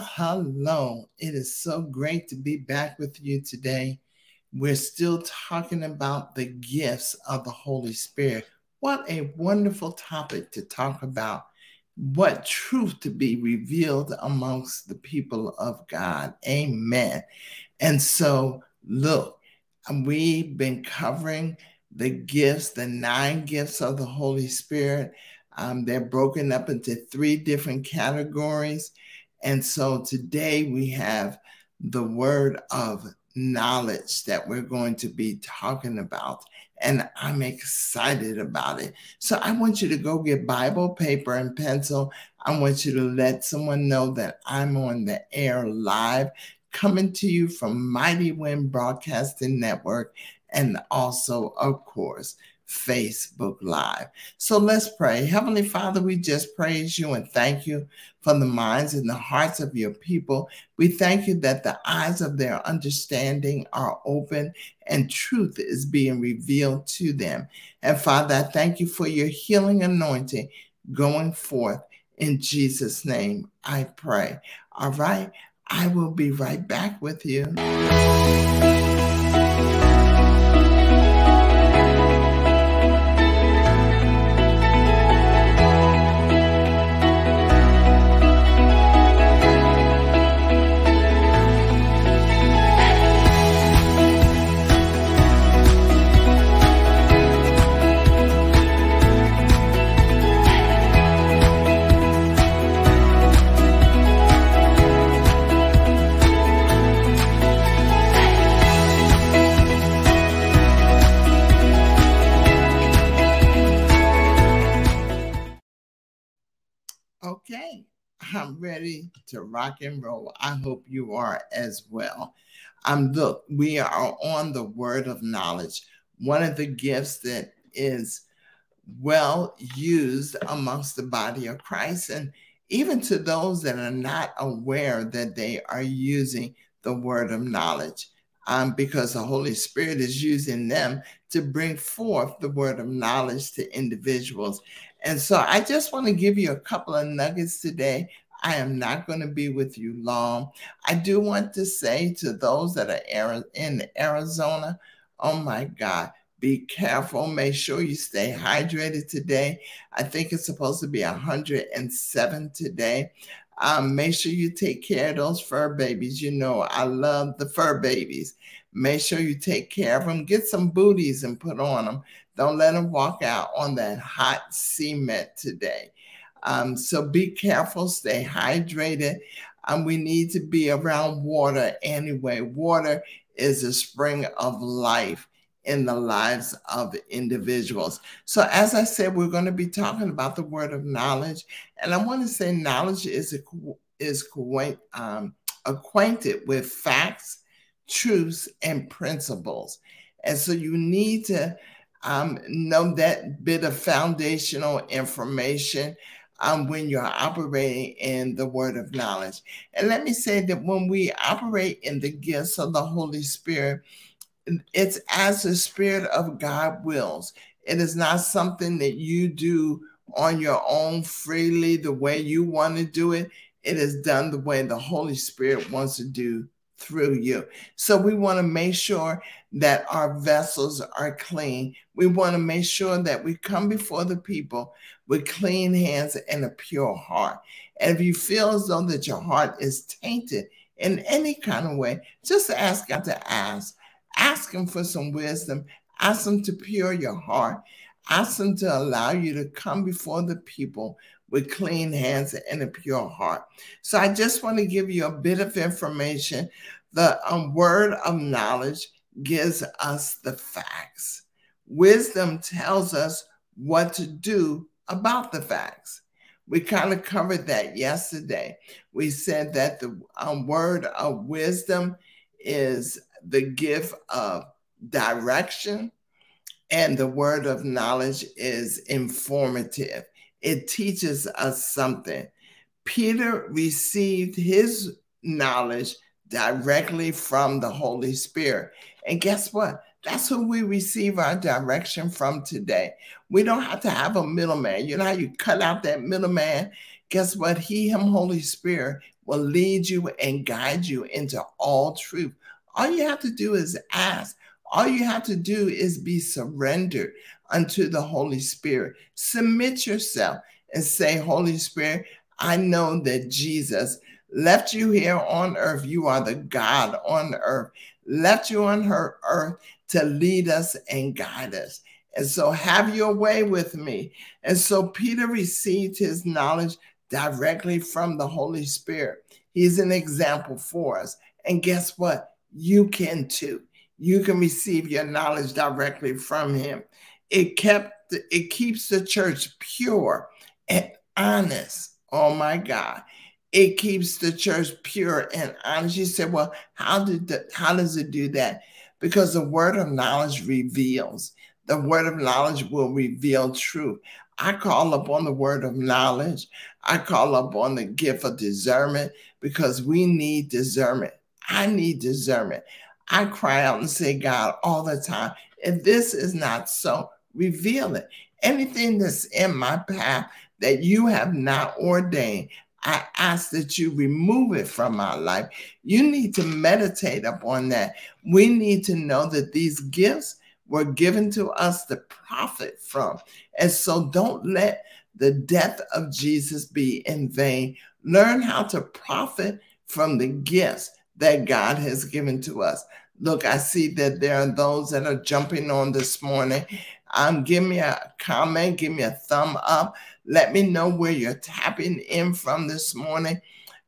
Hello. It is so great to be back with you today. We're still talking about the gifts of the Holy Spirit. What a wonderful topic to talk about. What truth to be revealed amongst the people of God. Amen. And so, look, we've been covering the gifts, the nine gifts of the Holy Spirit. Um, they're broken up into three different categories. And so today we have the word of knowledge that we're going to be talking about. And I'm excited about it. So I want you to go get Bible, paper, and pencil. I want you to let someone know that I'm on the air live, coming to you from Mighty Wind Broadcasting Network, and also, of course, Facebook Live. So let's pray. Heavenly Father, we just praise you and thank you for the minds and the hearts of your people. We thank you that the eyes of their understanding are open and truth is being revealed to them. And Father, I thank you for your healing anointing going forth. In Jesus' name, I pray. All right. I will be right back with you. Ready to rock and roll. I hope you are as well. Um, look, we are on the word of knowledge, one of the gifts that is well used amongst the body of Christ, and even to those that are not aware that they are using the word of knowledge. Um, because the Holy Spirit is using them to bring forth the word of knowledge to individuals. And so I just want to give you a couple of nuggets today. I am not going to be with you long. I do want to say to those that are in Arizona, oh my God, be careful. Make sure you stay hydrated today. I think it's supposed to be 107 today. Um, make sure you take care of those fur babies. You know, I love the fur babies. Make sure you take care of them. Get some booties and put on them. Don't let them walk out on that hot cement today. Um, so be careful, stay hydrated. Um, we need to be around water anyway. Water is a spring of life in the lives of individuals. So, as I said, we're going to be talking about the word of knowledge, and I want to say knowledge is is um, acquainted with facts, truths, and principles, and so you need to um, know that bit of foundational information um, when you're operating in the word of knowledge. And let me say that when we operate in the gifts of the Holy Spirit, it's as the Spirit of God wills. It is not something that you do on your own freely, the way you want to do it. It is done the way the Holy Spirit wants to do through you. So we want to make sure that our vessels are clean. We want to make sure that we come before the people with clean hands and a pure heart. And if you feel as though that your heart is tainted in any kind of way, just ask God to ask. Ask Him for some wisdom. Ask Him to pure your heart. Ask Him to allow you to come before the people with clean hands and a pure heart. So I just want to give you a bit of information. The um, word of knowledge gives us the facts. Wisdom tells us what to do about the facts. We kind of covered that yesterday. We said that the um, word of wisdom is the gift of direction, and the word of knowledge is informative it teaches us something. Peter received his knowledge directly from the Holy Spirit. And guess what? That's who we receive our direction from today. We don't have to have a middleman. You know how you cut out that middleman? Guess what? He, Him, Holy Spirit will lead you and guide you into all truth. All you have to do is ask. All you have to do is be surrendered unto the Holy Spirit. Submit yourself and say, Holy Spirit, I know that Jesus left you here on earth. You are the God on earth, left you on her earth to lead us and guide us. And so have your way with me. And so Peter received his knowledge directly from the Holy Spirit. He's an example for us. And guess what? You can too. You can receive your knowledge directly from him. It kept it keeps the church pure and honest. Oh my God. It keeps the church pure and honest. You said, well, how did the, how does it do that? Because the word of knowledge reveals. The word of knowledge will reveal truth. I call upon the word of knowledge. I call upon the gift of discernment because we need discernment. I need discernment. I cry out and say, God, all the time, if this is not so, reveal it. Anything that's in my path that you have not ordained, I ask that you remove it from my life. You need to meditate upon that. We need to know that these gifts were given to us to profit from. And so don't let the death of Jesus be in vain. Learn how to profit from the gifts that God has given to us. Look, I see that there are those that are jumping on this morning. Um, give me a comment, give me a thumb up. Let me know where you're tapping in from this morning.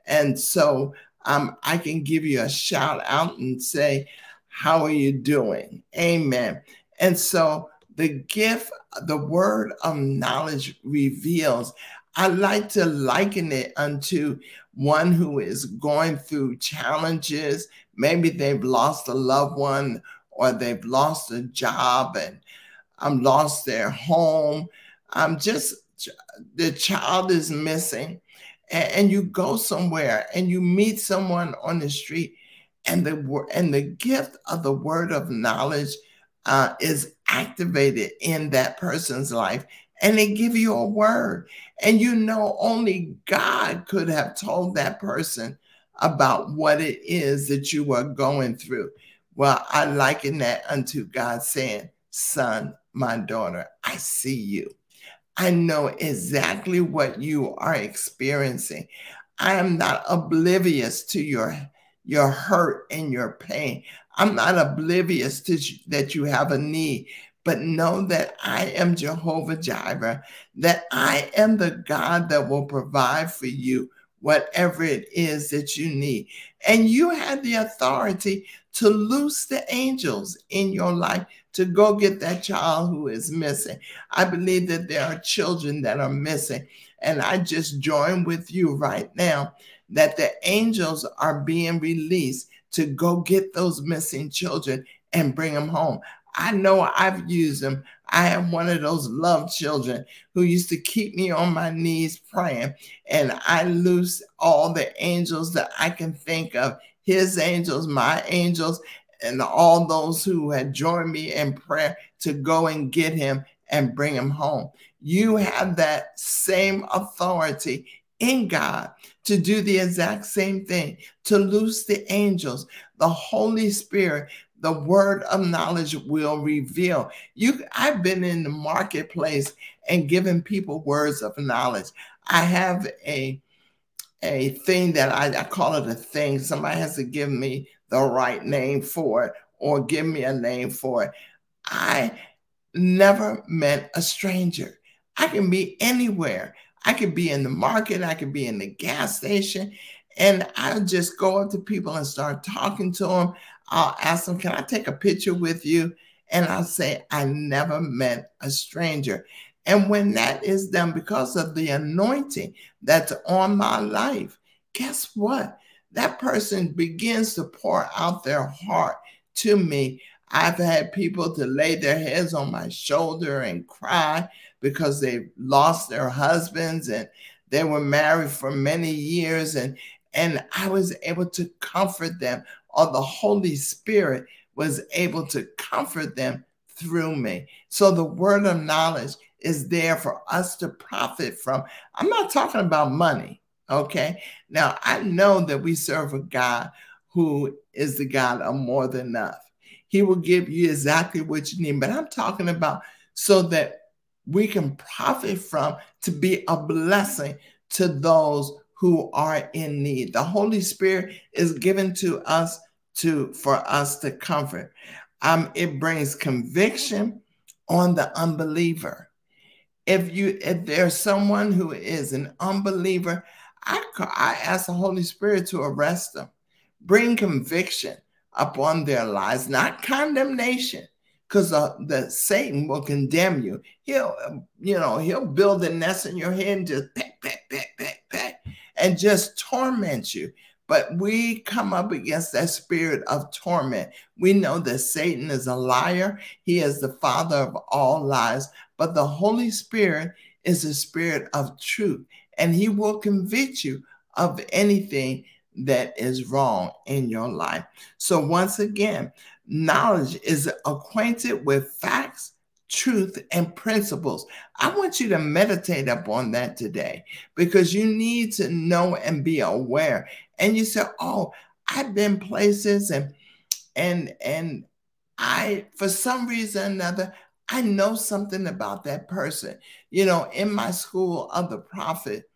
And so um, I can give you a shout out and say, How are you doing? Amen. And so the gift, the word of knowledge reveals. I like to liken it unto one who is going through challenges. Maybe they've lost a loved one or they've lost a job and um, lost their home. I'm um, just the child is missing, and, and you go somewhere and you meet someone on the street, and the and the gift of the word of knowledge uh, is activated in that person's life, and they give you a word, and you know only God could have told that person about what it is that you are going through. Well, I liken that unto God saying, Son, my daughter, I see you. I know exactly what you are experiencing. I am not oblivious to your, your hurt and your pain. I'm not oblivious to that you have a need, but know that I am Jehovah Jireh, that I am the God that will provide for you whatever it is that you need. And you have the authority to loose the angels in your life to go get that child who is missing. I believe that there are children that are missing. And I just join with you right now that the angels are being released to go get those missing children and bring them home. I know I've used them. I am one of those loved children who used to keep me on my knees praying, and I loose all the angels that I can think of his angels, my angels, and all those who had joined me in prayer to go and get him and bring him home. You have that same authority in God to do the exact same thing, to loose the angels. The Holy Spirit, the word of knowledge will reveal. You I've been in the marketplace and given people words of knowledge. I have a a thing that I, I call it a thing. Somebody has to give me the right name for it or give me a name for it. I never met a stranger. I can be anywhere. I could be in the market, I could be in the gas station, and I'll just go up to people and start talking to them. I'll ask them, Can I take a picture with you? And I'll say, I never met a stranger. And when that is done because of the anointing that's on my life, guess what? That person begins to pour out their heart to me. I've had people to lay their heads on my shoulder and cry because they lost their husbands and they were married for many years and and I was able to comfort them or the Holy Spirit was able to comfort them through me. So the word of knowledge is there for us to profit from. I'm not talking about money. Okay. Now I know that we serve a God who is the God of more than enough. He will give you exactly what you need. But I'm talking about so that we can profit from to be a blessing to those who are in need. The Holy Spirit is given to us to for us to comfort. Um, it brings conviction on the unbeliever. If you if there's someone who is an unbeliever, I I ask the Holy Spirit to arrest them, bring conviction upon their lives, not condemnation, because uh, the Satan will condemn you. He'll you know he'll build a nest in your head and just peck peck peck peck peck and just torment you. But we come up against that spirit of torment. We know that Satan is a liar. He is the father of all lies. But the Holy Spirit is a spirit of truth, and he will convict you of anything that is wrong in your life. So, once again, knowledge is acquainted with facts, truth, and principles. I want you to meditate upon that today because you need to know and be aware. And you say, Oh, I've been places and and and I for some reason or another I know something about that person. You know, in my school of the prophet,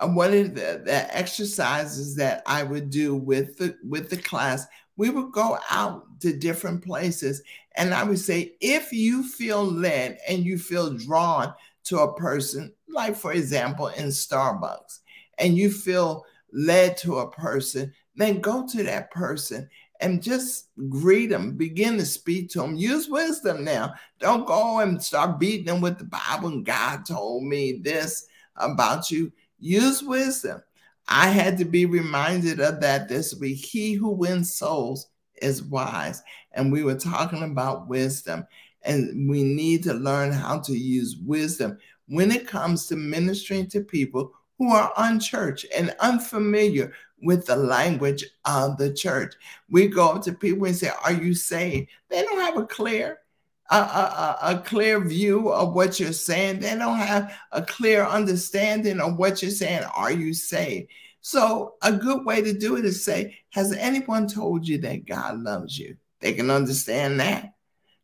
uh, one of the, the exercises that I would do with the with the class, we would go out to different places, and I would say, if you feel led and you feel drawn to a person, like for example in Starbucks, and you feel led to a person, then go to that person and just greet them, begin to speak to them. Use wisdom now. Don't go and start beating them with the Bible and God told me this about you. Use wisdom. I had to be reminded of that this week. He who wins souls is wise. And we were talking about wisdom, and we need to learn how to use wisdom when it comes to ministering to people who are unchurched and unfamiliar with the language of the church. We go up to people and say, Are you saved? They don't have a clear a, a, a, clear view of what you're saying. They don't have a clear understanding of what you're saying. Are you saved? So, a good way to do it is say, Has anyone told you that God loves you? They can understand that.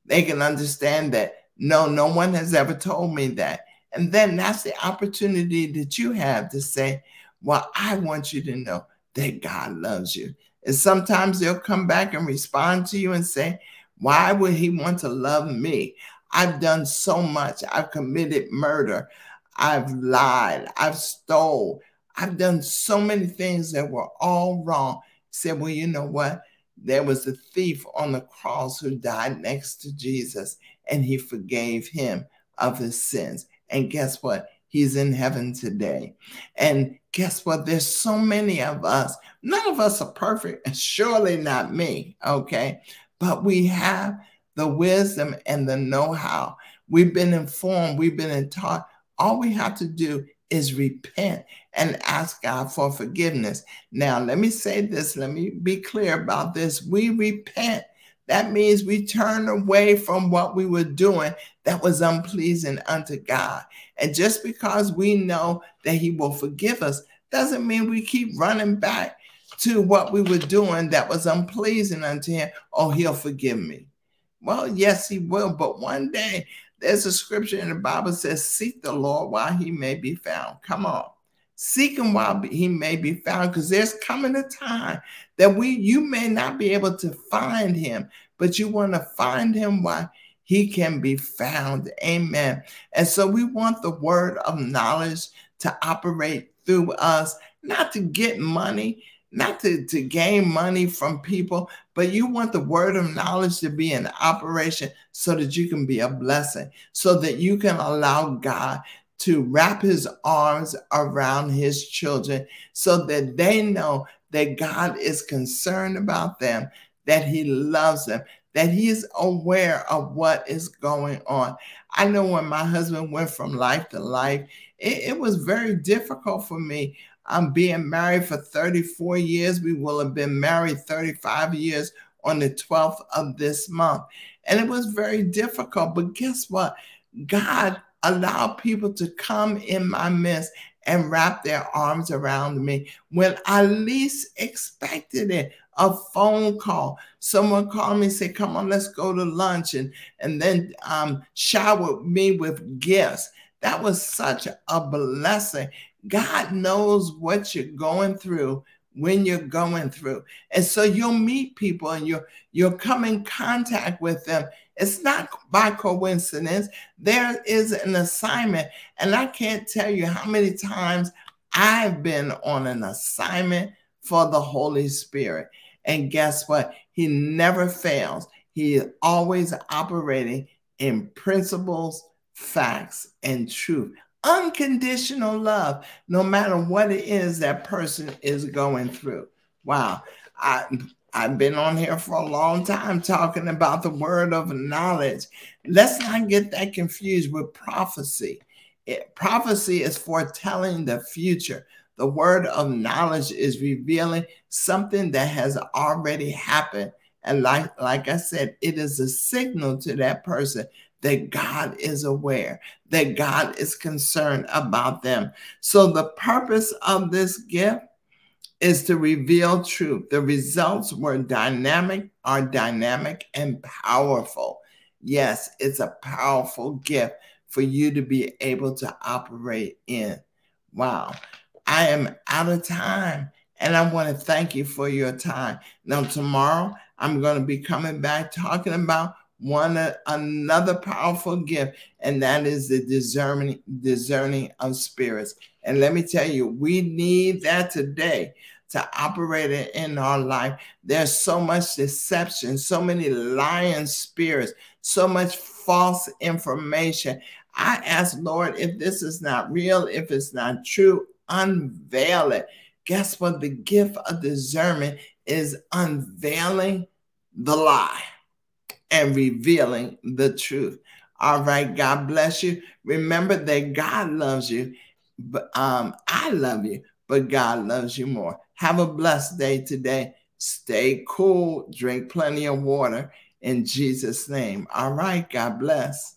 They can understand that. No, no one has ever told me that. And then that's the opportunity that you have to say, Well, I want you to know that God loves you. And sometimes they'll come back and respond to you and say, Why would he want to love me? I've done so much. I've committed murder. I've lied. I've stole. I've done so many things that were all wrong. Said, Well, you know what? There was a thief on the cross who died next to Jesus, and he forgave him of his sins. And guess what? He's in heaven today. And guess what? There's so many of us. None of us are perfect, and surely not me. Okay. But we have the wisdom and the know how. We've been informed, we've been taught. All we have to do is repent and ask God for forgiveness. Now, let me say this, let me be clear about this. We repent that means we turn away from what we were doing that was unpleasing unto God. And just because we know that He will forgive us doesn't mean we keep running back to what we were doing that was unpleasing unto Him. Oh, He'll forgive me. Well, yes, He will. But one day, there's a scripture in the Bible says, Seek the Lord while He may be found. Come on. Seek him while he may be found, because there's coming a time that we you may not be able to find him, but you want to find him while he can be found. Amen. And so we want the word of knowledge to operate through us, not to get money, not to, to gain money from people, but you want the word of knowledge to be in operation so that you can be a blessing, so that you can allow God to wrap his arms around his children so that they know that God is concerned about them, that he loves them, that he is aware of what is going on. I know when my husband went from life to life, it, it was very difficult for me. I'm being married for 34 years. We will have been married 35 years on the 12th of this month. And it was very difficult. But guess what? God allow people to come in my midst and wrap their arms around me when I least expected it. A phone call. Someone called me and said, Come on, let's go to lunch, and, and then um, showered me with gifts. That was such a blessing. God knows what you're going through when you're going through. And so you'll meet people and you'll you'll come in contact with them. It's not by coincidence. There is an assignment. And I can't tell you how many times I've been on an assignment for the Holy Spirit. And guess what? He never fails. He is always operating in principles, facts, and truth unconditional love, no matter what it is that person is going through. Wow. I, I've been on here for a long time talking about the word of knowledge. Let's not get that confused with prophecy. It, prophecy is foretelling the future. The word of knowledge is revealing something that has already happened. And like, like I said, it is a signal to that person that God is aware, that God is concerned about them. So, the purpose of this gift is to reveal truth. The results were dynamic, are dynamic and powerful. Yes, it's a powerful gift for you to be able to operate in. Wow. I am out of time and I want to thank you for your time. Now, tomorrow I'm going to be coming back talking about one uh, another powerful gift, and that is the discerning discerning of spirits. And let me tell you, we need that today to operate it in our life. There's so much deception, so many lying spirits, so much false information. I ask, Lord, if this is not real, if it's not true, unveil it. Guess what? The gift of discernment is unveiling the lie and revealing the truth. All right, God bless you. Remember that God loves you, but um, I love you, but God loves you more. Have a blessed day today. Stay cool, drink plenty of water in Jesus' name. All right, God bless.